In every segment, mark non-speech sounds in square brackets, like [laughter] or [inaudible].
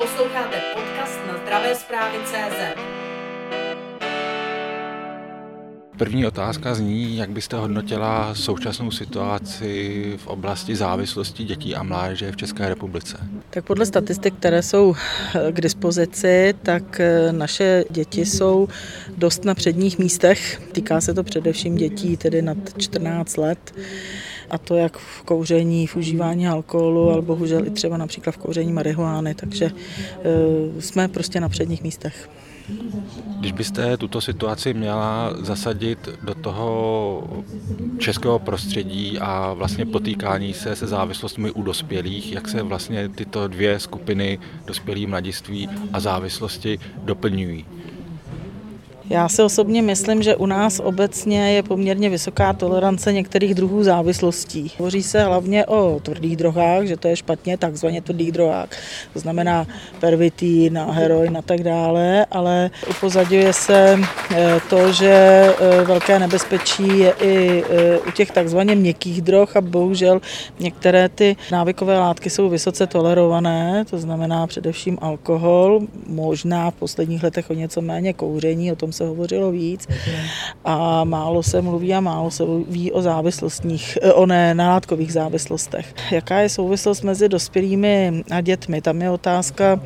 Posloucháte podcast na zdravé zprávy CZ. První otázka zní, jak byste hodnotila současnou situaci v oblasti závislosti dětí a mládeže v České republice? Tak podle statistik, které jsou k dispozici, tak naše děti jsou dost na předních místech. Týká se to především dětí tedy nad 14 let a to jak v kouření, v užívání alkoholu, ale bohužel i třeba například v kouření marihuány, takže e, jsme prostě na předních místech. Když byste tuto situaci měla zasadit do toho českého prostředí a vlastně potýkání se se závislostmi u dospělých, jak se vlastně tyto dvě skupiny dospělí mladiství a závislosti doplňují? Já si osobně myslím, že u nás obecně je poměrně vysoká tolerance některých druhů závislostí. Hovoří se hlavně o tvrdých drogách, že to je špatně, takzvaně tvrdých drogách. To znamená pervitín, heroin a tak dále, ale upozadňuje se eh, to, že eh, velké nebezpečí je i eh, u těch takzvaně měkkých drog a bohužel některé ty návykové látky jsou vysoce tolerované, to znamená především alkohol, možná v posledních letech o něco méně kouření, o tom se hovořilo víc a málo se mluví a málo se ví o závislostních, o ne, nálátkových závislostech. Jaká je souvislost mezi dospělými a dětmi? Tam je otázka,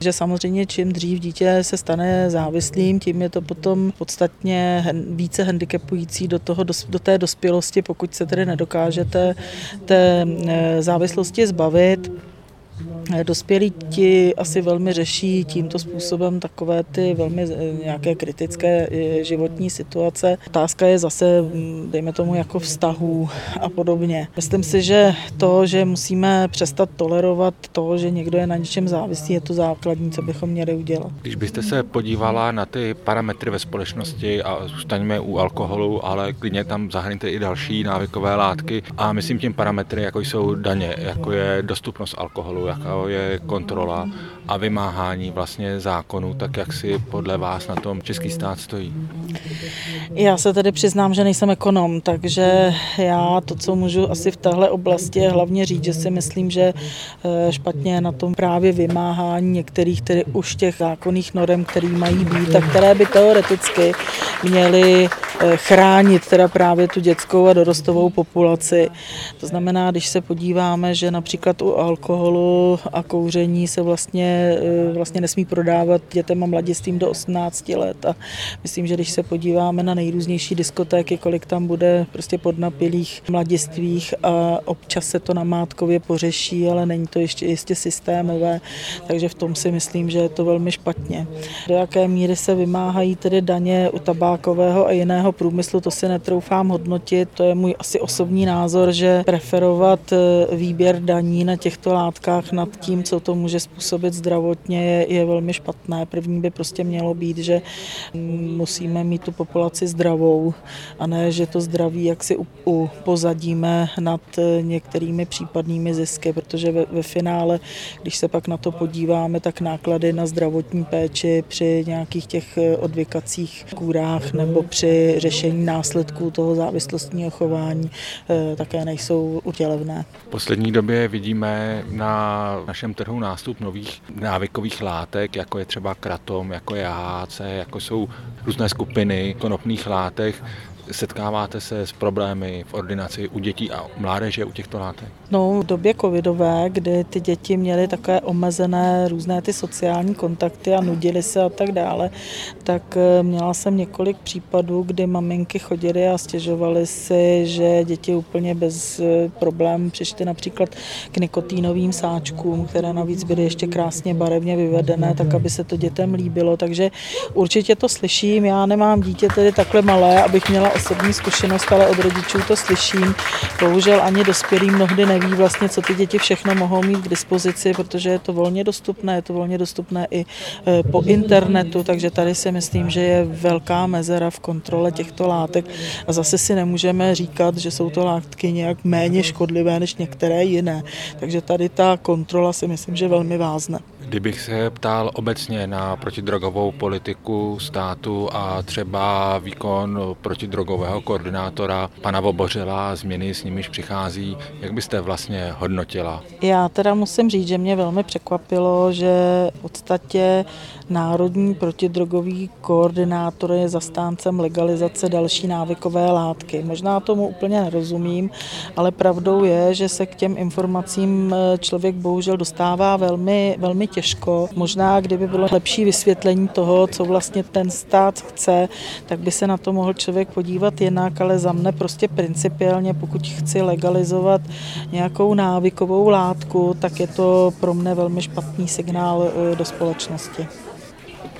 že samozřejmě čím dřív dítě se stane závislým, tím je to potom podstatně více handicapující do, toho, do té dospělosti, pokud se tedy nedokážete té eh, závislosti zbavit. Dospělí ti asi velmi řeší tímto způsobem takové ty velmi eh, nějaké kritické eh, životní situace. Otázka je zase, mm, dejme tomu, jako vztahů a podobně. Myslím si, že to, že musíme přestat tolerovat to, že někdo je na něčem závislý, je to základní, co bychom měli udělat. Když byste se podívala na ty parametry ve společnosti a zůstaňme u alkoholu, ale klidně tam zahrňte i další návykové látky a myslím tím parametry, jako jsou daně, jako je dostupnost alkoholu, jaká je kontrola a vymáhání vlastně zákonů, tak jak si podle vás na tom český stát stojí? Já se tedy přiznám, že nejsem ekonom, takže já to, co můžu asi v téhle oblasti je hlavně říct, že si myslím, že eh, špatně na tom právě vymáhání některých tedy už těch zákonných norem, které mají být a které by teoreticky měly eh, chránit teda právě tu dětskou a dorostovou populaci. To znamená, když se podíváme, že například u alkoholu a kouření se vlastně, eh, vlastně nesmí prodávat dětem a mladistvím do 18 let. A myslím, že když se podíváme na nejrůznější diskotéky, kolik tam bude prostě podnapilých mladistvích a občas se to na Mátkově pořeší, ale není to ještě jistě systémové, takže v tom si myslím, že je to velmi špatně. Do jaké míry se vymáhají tedy daně u tabákového a jiného průmyslu, to si netroufám hodnotit, to je můj asi osobní názor, že preferovat eh, výběr daní na těchto látkách nad tím, co to může způsobit zdravotně, je, je velmi špatné. První by prostě mělo být, že musíme mít tu populaci zdravou a ne, že to zdraví jak si upozadíme nad některými případnými zisky, protože ve, ve finále, když se pak na to podíváme, tak náklady na zdravotní péči při nějakých těch odvykacích kůrách nebo při řešení následků toho závislostního chování eh, také nejsou utělevné. V poslední době vidíme na našem trhu nástup nových návykových látek, jako je třeba kratom, jako je AHC, jako jsou různé skupiny konopných látek. Setkáváte se s problémy v ordinaci u dětí a mládeže u těchto látek? No, v době covidové, kdy ty děti měly takové omezené různé ty sociální kontakty a nudily se a tak dále, tak eh, měla jsem několik případů, kdy maminky chodily a stěžovaly si, že děti úplně bez eh, problémů přišly například k nikotínovým sáčkům, které navíc byly ještě krásně barevně vyvedené, tak aby se to dětem líbilo. Takže určitě to slyším. Já nemám dítě tedy takhle malé, abych měla osobní zkušenost, ale od rodičů to slyším. Bohužel ani dospělí mnohdy neví vlastně, co ty děti všechno mohou mít k dispozici, protože je to volně dostupné, je to volně dostupné i e, po internetu, takže tady si myslím, že je velká mezera v kontrole těchto látek a zase si nemůžeme říkat, že jsou to látky nějak méně škodlivé než některé jiné. Takže tady ta kontrola si myslím, že velmi vázne. Kdybych se ptal obecně na protidrogovou politiku státu a třeba výkon protidrogovou protidrogového koordinátora pana Vobořila, změny s nimiž přichází. Jak byste vlastně hodnotila? Já teda musím říct, že mě velmi překvapilo, že v podstatě Národní protidrogový koordinátor je zastáncem legalizace další návykové látky. Možná tomu úplně nerozumím, ale pravdou je, že se k těm informacím eh, člověk bohužel dostává velmi, velmi těžko. Možná, kdyby bylo lepší vysvětlení toho, co vlastně ten stát chce, tak by se na to mohl člověk podívat jinak, ale za mne prostě principiálně, pokud chci legalizovat nějakou návykovou látku, tak je to pro mne velmi špatný signál eh, do společnosti.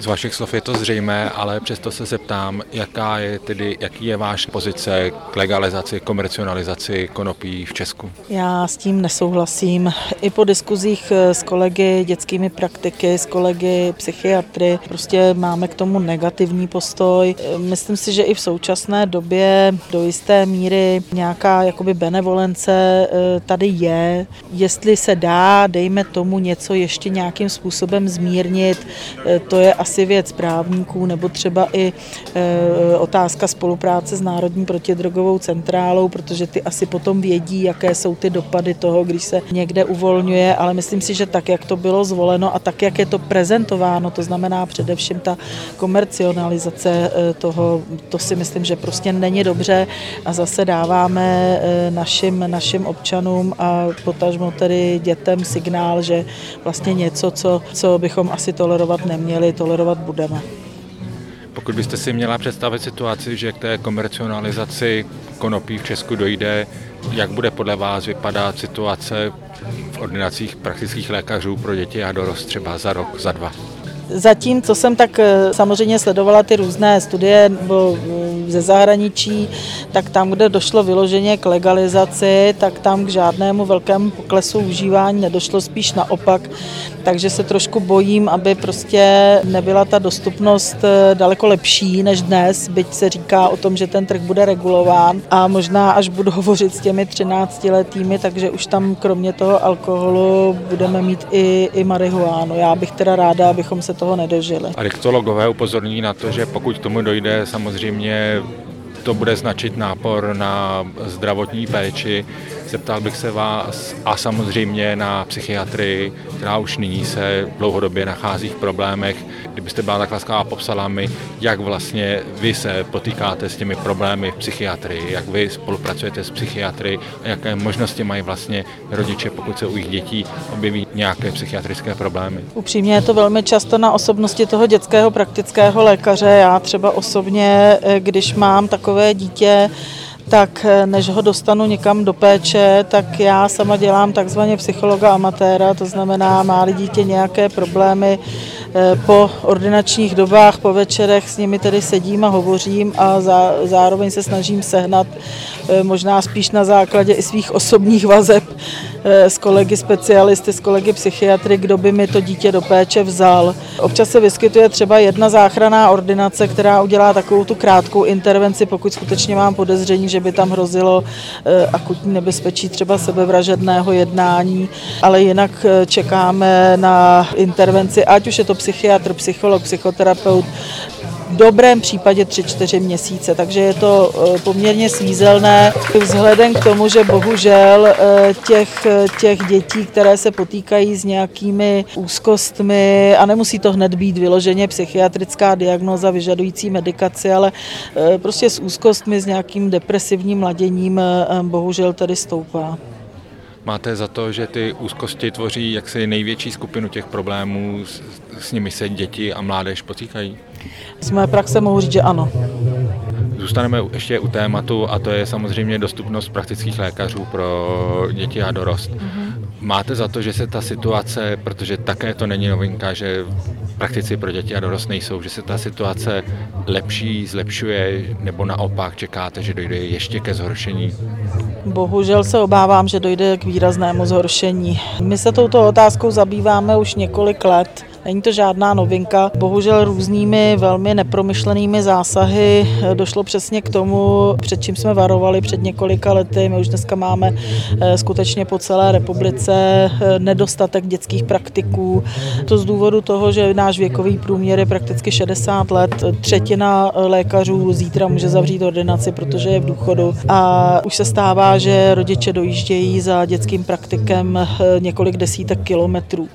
Z vašich slov je to zřejmé, ale přesto se zeptám, jaká je tedy, jaký je váš pozice k legalizaci, komercionalizaci konopí v Česku? Já s tím nesouhlasím. I po diskuzích s kolegy dětskými praktiky, s kolegy psychiatry, prostě máme k tomu negativní postoj. Myslím si, že i v současné době do jisté míry nějaká jakoby benevolence eh, tady je. Jestli se dá, dejme tomu něco ještě nějakým způsobem zmírnit, eh, to je asi asi věc právníků nebo třeba i e, otázka spolupráce s Národní protidrogovou centrálou, protože ty asi potom vědí, jaké jsou ty dopady toho, když se někde uvolňuje, ale myslím si, že tak, jak to bylo zvoleno a tak, jak je to prezentováno, to znamená především ta komercionalizace e, toho, to si myslím, že prostě není dobře a zase dáváme e, našim, našim občanům a potažmo tedy dětem signál, že vlastně něco, co, co bychom asi tolerovat neměli, tolerovat tolerovat budeme. Pokud byste si měla představit situaci, že k té komercionalizaci konopí v Česku dojde, jak bude podle vás vypadat situace v ordinacích praktických lékařů pro děti a dorost třeba za rok, za dva? Zatím, co jsem tak eh, samozřejmě sledovala ty různé studie nebo eh, ze zahraničí, tak tam, kde došlo vyloženě k legalizaci, tak tam k žádnému velkému poklesu užívání nedošlo, spíš naopak. Takže se trošku bojím, aby prostě nebyla ta dostupnost eh, daleko lepší než dnes, byť se říká o tom, že ten trh bude regulován a možná až budu [laughs] hovořit s těmi 13 letými, takže už tam kromě toho alkoholu budeme mít i, i marihuánu. Já bych teda ráda, abychom se toho nedožili. Adiktologové upozorní na to, že pokud tomu dojde, samozřejmě to bude značit nápor na zdravotní péči. Zeptal bych se vás a samozřejmě na psychiatrii, která už nyní se dlouhodobě nachází v problémech. Kdybyste byla tak laskavá a popsala mi, jak vlastně vy se potýkáte s těmi problémy v psychiatrii, jak vy spolupracujete s psychiatry a jaké možnosti mají vlastně rodiče, pokud se u jejich dětí objeví nějaké psychiatrické problémy. Upřímně je to velmi často na osobnosti toho dětského praktického lékaře. Já třeba osobně, eh, když mám takové dítě, tak eh, než ho dostanu někam do péče, tak já sama dělám takzvaně psychologa amatéra, to znamená, má dítě nějaké problémy, eh, po ordinačních dobách, po večerech s nimi tedy sedím a hovořím a zá, zároveň se snažím sehnat eh, možná spíš na základě i svých osobních vazeb s kolegy specialisty, s kolegy psychiatry, kdo by mi to dítě do péče vzal. Občas se vyskytuje třeba jedna záchranná ordinace, která udělá takovou tu krátkou intervenci, pokud skutečně mám podezření, že by tam hrozilo eh, akutní nebezpečí třeba sebevražedného jednání, ale jinak eh, čekáme na intervenci, ať už je to psychiatr, psycholog, psychoterapeut, dobrém případě 3-4 měsíce, takže je to eh, poměrně svízelné vzhledem k tomu, že bohužel eh, těch, těch dětí, které se potýkají s nějakými úzkostmi a nemusí to hned být vyloženě psychiatrická diagnoza vyžadující medikaci, ale eh, prostě s úzkostmi, s nějakým depresivním mladěním bohužel tady stoupá. Máte za to, že ty úzkosti tvoří jaksi největší skupinu těch problémů, s, s nimi se děti a mládež potýkají? Z mé praxe mohu říct, že ano. Zůstaneme ještě u tématu a to je samozřejmě dostupnost praktických lékařů pro děti a dorost. Mm-hmm. Máte za to, že se ta situace, protože také to není novinka, že praktici pro děti a dorost nejsou, že se ta situace lepší, zlepšuje, nebo naopak čekáte, že dojde ještě ke zhoršení? Bohužel se obávám, že dojde k výraznému zhoršení. My se touto otázkou zabýváme už několik let Není to žádná novinka. Bohužel různými velmi nepromyšlenými zásahy došlo přesně k tomu, před čím jsme varovali před několika lety. My už dneska máme eh, skutečně po celé republice eh, nedostatek dětských praktiků. To z důvodu toho, že náš věkový průměr je prakticky 60 let. Třetina lékařů zítra může zavřít ordinaci, protože je v důchodu. A už se stává, že rodiče dojíždějí za dětským praktikem eh, několik desítek kilometrů.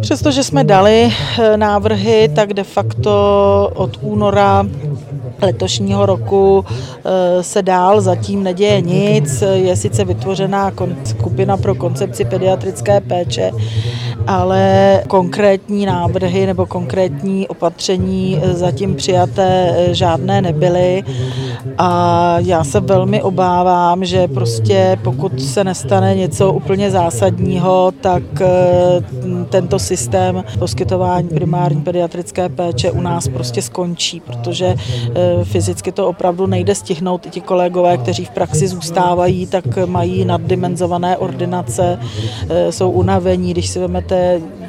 Přestože jsme dali eh, návrhy, tak de facto od února letošního roku eh, se dál zatím neděje nic. Je sice vytvořená skupina pro koncepci pediatrické péče, ale konkrétní návrhy nebo konkrétní opatření zatím přijaté eh, žádné nebyly a já se velmi obávám, že prostě pokud se nestane něco úplně zásadního, tak eh, tento systém poskytování primární pediatrické péče u nás prostě skončí, protože eh, fyzicky to opravdu nejde stihnout. Ti kolegové, kteří v praxi zůstávají, tak mají naddimenzované ordinace, jsou unavení, když si vezmete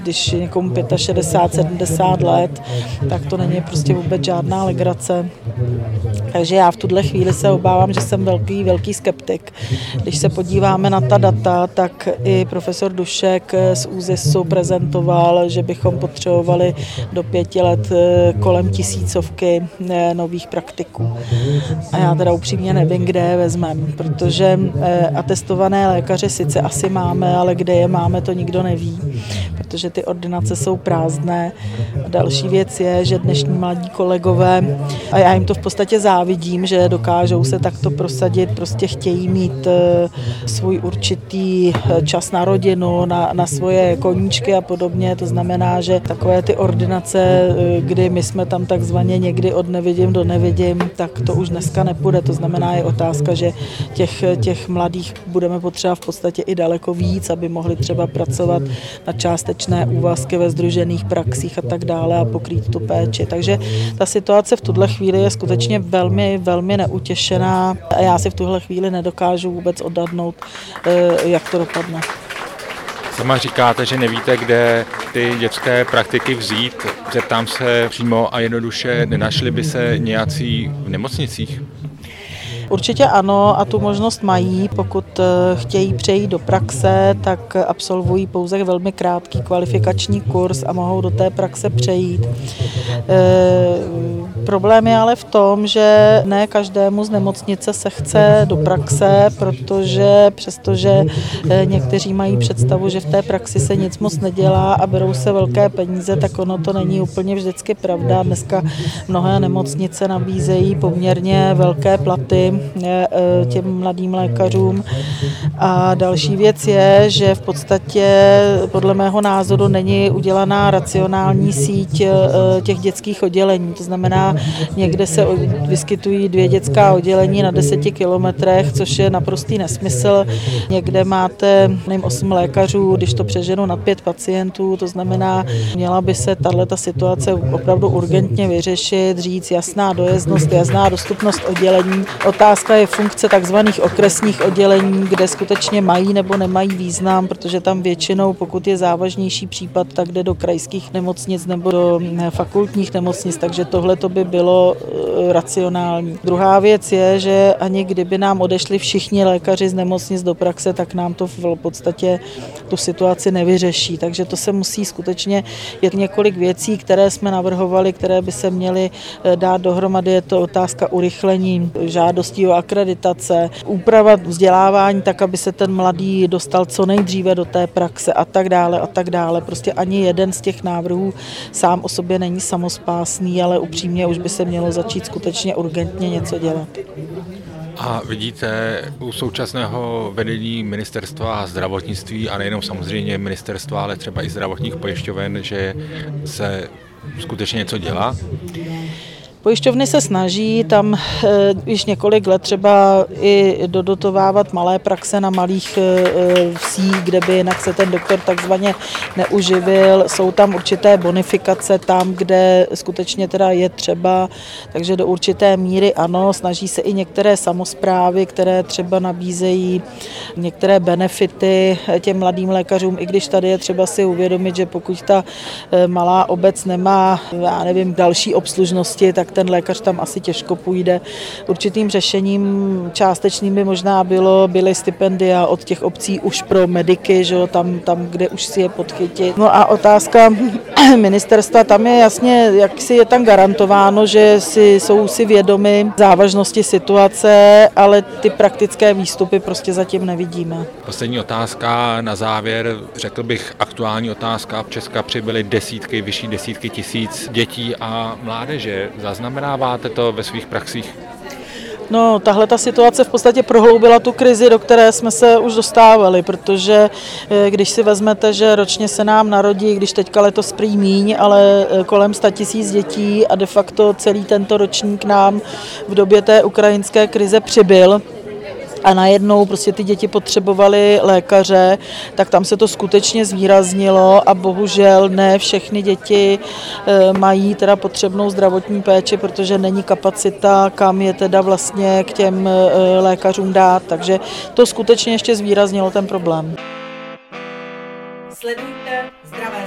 když je někomu 65, 70 let, tak to není prostě vůbec žádná legrace. Takže já v tuhle chvíli se obávám, že jsem velký, velký skeptik. Když se podíváme na ta data, tak i profesor Dušek z ÚZISu prezentoval, že bychom potřebovali do pěti let eh, kolem tisícovky eh, nových praktiků. A já teda upřímně nevím, kde je vezmeme, protože eh, atestované lékaře sice asi máme, ale kde je máme, to nikdo neví, protože ty ordinace jsou prázdné. A další věc je, že dnešní mladí kolegové, a já jim to v podstatě závidím, že dokážou se takto prosadit, prostě chtějí mít eh, svůj určitý eh, čas na rodinu, na, na svoje koníčky a podobně. To znamená, že takové ty ordinace, eh, kdy my jsme tam takzvaně někdy od nevidím do nevidím, tak to už dneska nepůjde. To znamená, je otázka, že těch, těch mladých budeme potřeba v podstatě i daleko víc, aby mohli třeba pracovat na částečné úvazky ve združených praxích a tak dále a pokrýt tu péči. Takže ta situace v tuhle chvíli je skutečně velmi, velmi neutěšená a já si v tuhle chvíli nedokážu vůbec odhadnout, eh, jak to dopadne. Sama říkáte, že nevíte, kde ty dětské praktiky vzít. Zeptám se přímo a jednoduše, nenašli by se nějací v nemocnicích? Určitě ano a tu možnost mají, pokud eh, chtějí přejít do praxe, tak absolvují pouze velmi krátký kvalifikační kurz a mohou do té praxe přejít. E, problém je ale v tom, že ne každému z nemocnice se chce do praxe, protože přestože eh, někteří mají představu, že v té praxi se nic moc nedělá a berou se velké peníze, tak ono to není úplně vždycky pravda. Dneska mnohé nemocnice nabízejí poměrně velké platy těm mladým lékařům. A další věc je, že v podstatě podle mého názoru není udělaná racionální síť e, těch dětských oddělení. To znamená, někde se vyskytují dvě dětská oddělení na deseti kilometrech, což je naprostý nesmysl. Někde máte nevím, osm lékařů, když to přeženu na pět pacientů, to znamená, měla by se tato situace opravdu urgentně vyřešit, říct jasná dojezdnost, jasná dostupnost oddělení. Otázka je funkce takzvaných okresních oddělení, kde skutečně mají nebo nemají význam, protože tam většinou, pokud je závažnější případ, tak jde do krajských nemocnic nebo do fakultních nemocnic, takže tohle to by bylo eh, racionální. Druhá věc je, že ani kdyby nám odešli všichni lékaři z nemocnic do praxe, tak nám to v podstatě tu situaci nevyřeší. Takže to se musí skutečně, je několik věcí, které jsme navrhovali, které by se měly eh, dát dohromady. Je to otázka urychlení žádostí o akreditace, úprava vzdělávání tak, aby se ten mladý dostal co nejdříve do té praxe a tak dále a tak dále. Prostě ani jeden z těch návrhů sám o sobě není samospásný, ale upřímně už by se mělo začít skutečně urgentně něco dělat. A vidíte u současného vedení ministerstva zdravotnictví a nejenom samozřejmě ministerstva, ale třeba i zdravotních pojišťoven, že se skutečně něco dělá? Pojišťovny se snaží tam eh, již několik let třeba i dodotovávat malé praxe na malých eh, vsích, kde by jinak se ten doktor takzvaně neuživil. Jsou tam určité bonifikace tam, kde skutečně teda je třeba, takže do určité míry ano, snaží se i některé samozprávy, které třeba nabízejí některé benefity těm mladým lékařům, i když tady je třeba si uvědomit, že pokud ta eh, malá obec nemá, já nevím, další obslužnosti, tak ten lékař tam asi těžko půjde. Určitým řešením částečným by možná bylo, byly stipendia od těch obcí už pro mediky, že jo, tam, tam, kde už si je podchytit. No a otázka [clears throat] ministerstva, tam je jasně, jak si je tam garantováno, že si, jsou si vědomi závažnosti situace, ale ty praktické výstupy prostě zatím nevidíme. Poslední otázka na závěr, řekl bych aktuální otázka. V Česka přibyly desítky, vyšší desítky tisíc dětí a mládeže. Zaznamenáváte to ve svých praxích? No, tahle ta situace v podstatě prohloubila tu krizi, do které jsme se už dostávali, protože eh, když si vezmete, že ročně se nám narodí, když teďka letos prý míň, ale eh, kolem 100 tisíc dětí a de facto celý tento ročník nám v době té ukrajinské krize přibyl, a najednou prostě ty děti potřebovaly lékaře, tak tam se to skutečně zvýraznilo a bohužel ne všechny děti eh, mají teda potřebnou zdravotní péči, protože není kapacita, kam je teda vlastně k těm eh, lékařům dát, takže to skutečně ještě zvýraznilo ten problém. Sledujte zdravé